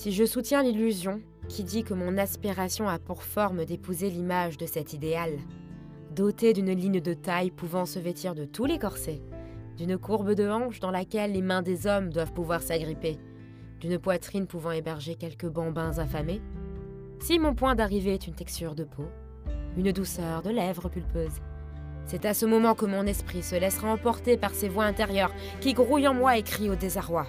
Si je soutiens l'illusion qui dit que mon aspiration a pour forme d'épouser l'image de cet idéal, doté d'une ligne de taille pouvant se vêtir de tous les corsets, d'une courbe de hanche dans laquelle les mains des hommes doivent pouvoir s'agripper, d'une poitrine pouvant héberger quelques bambins affamés, si mon point d'arrivée est une texture de peau, une douceur de lèvres pulpeuses, c'est à ce moment que mon esprit se laissera emporter par ces voix intérieures qui grouillent en moi et crient au désarroi.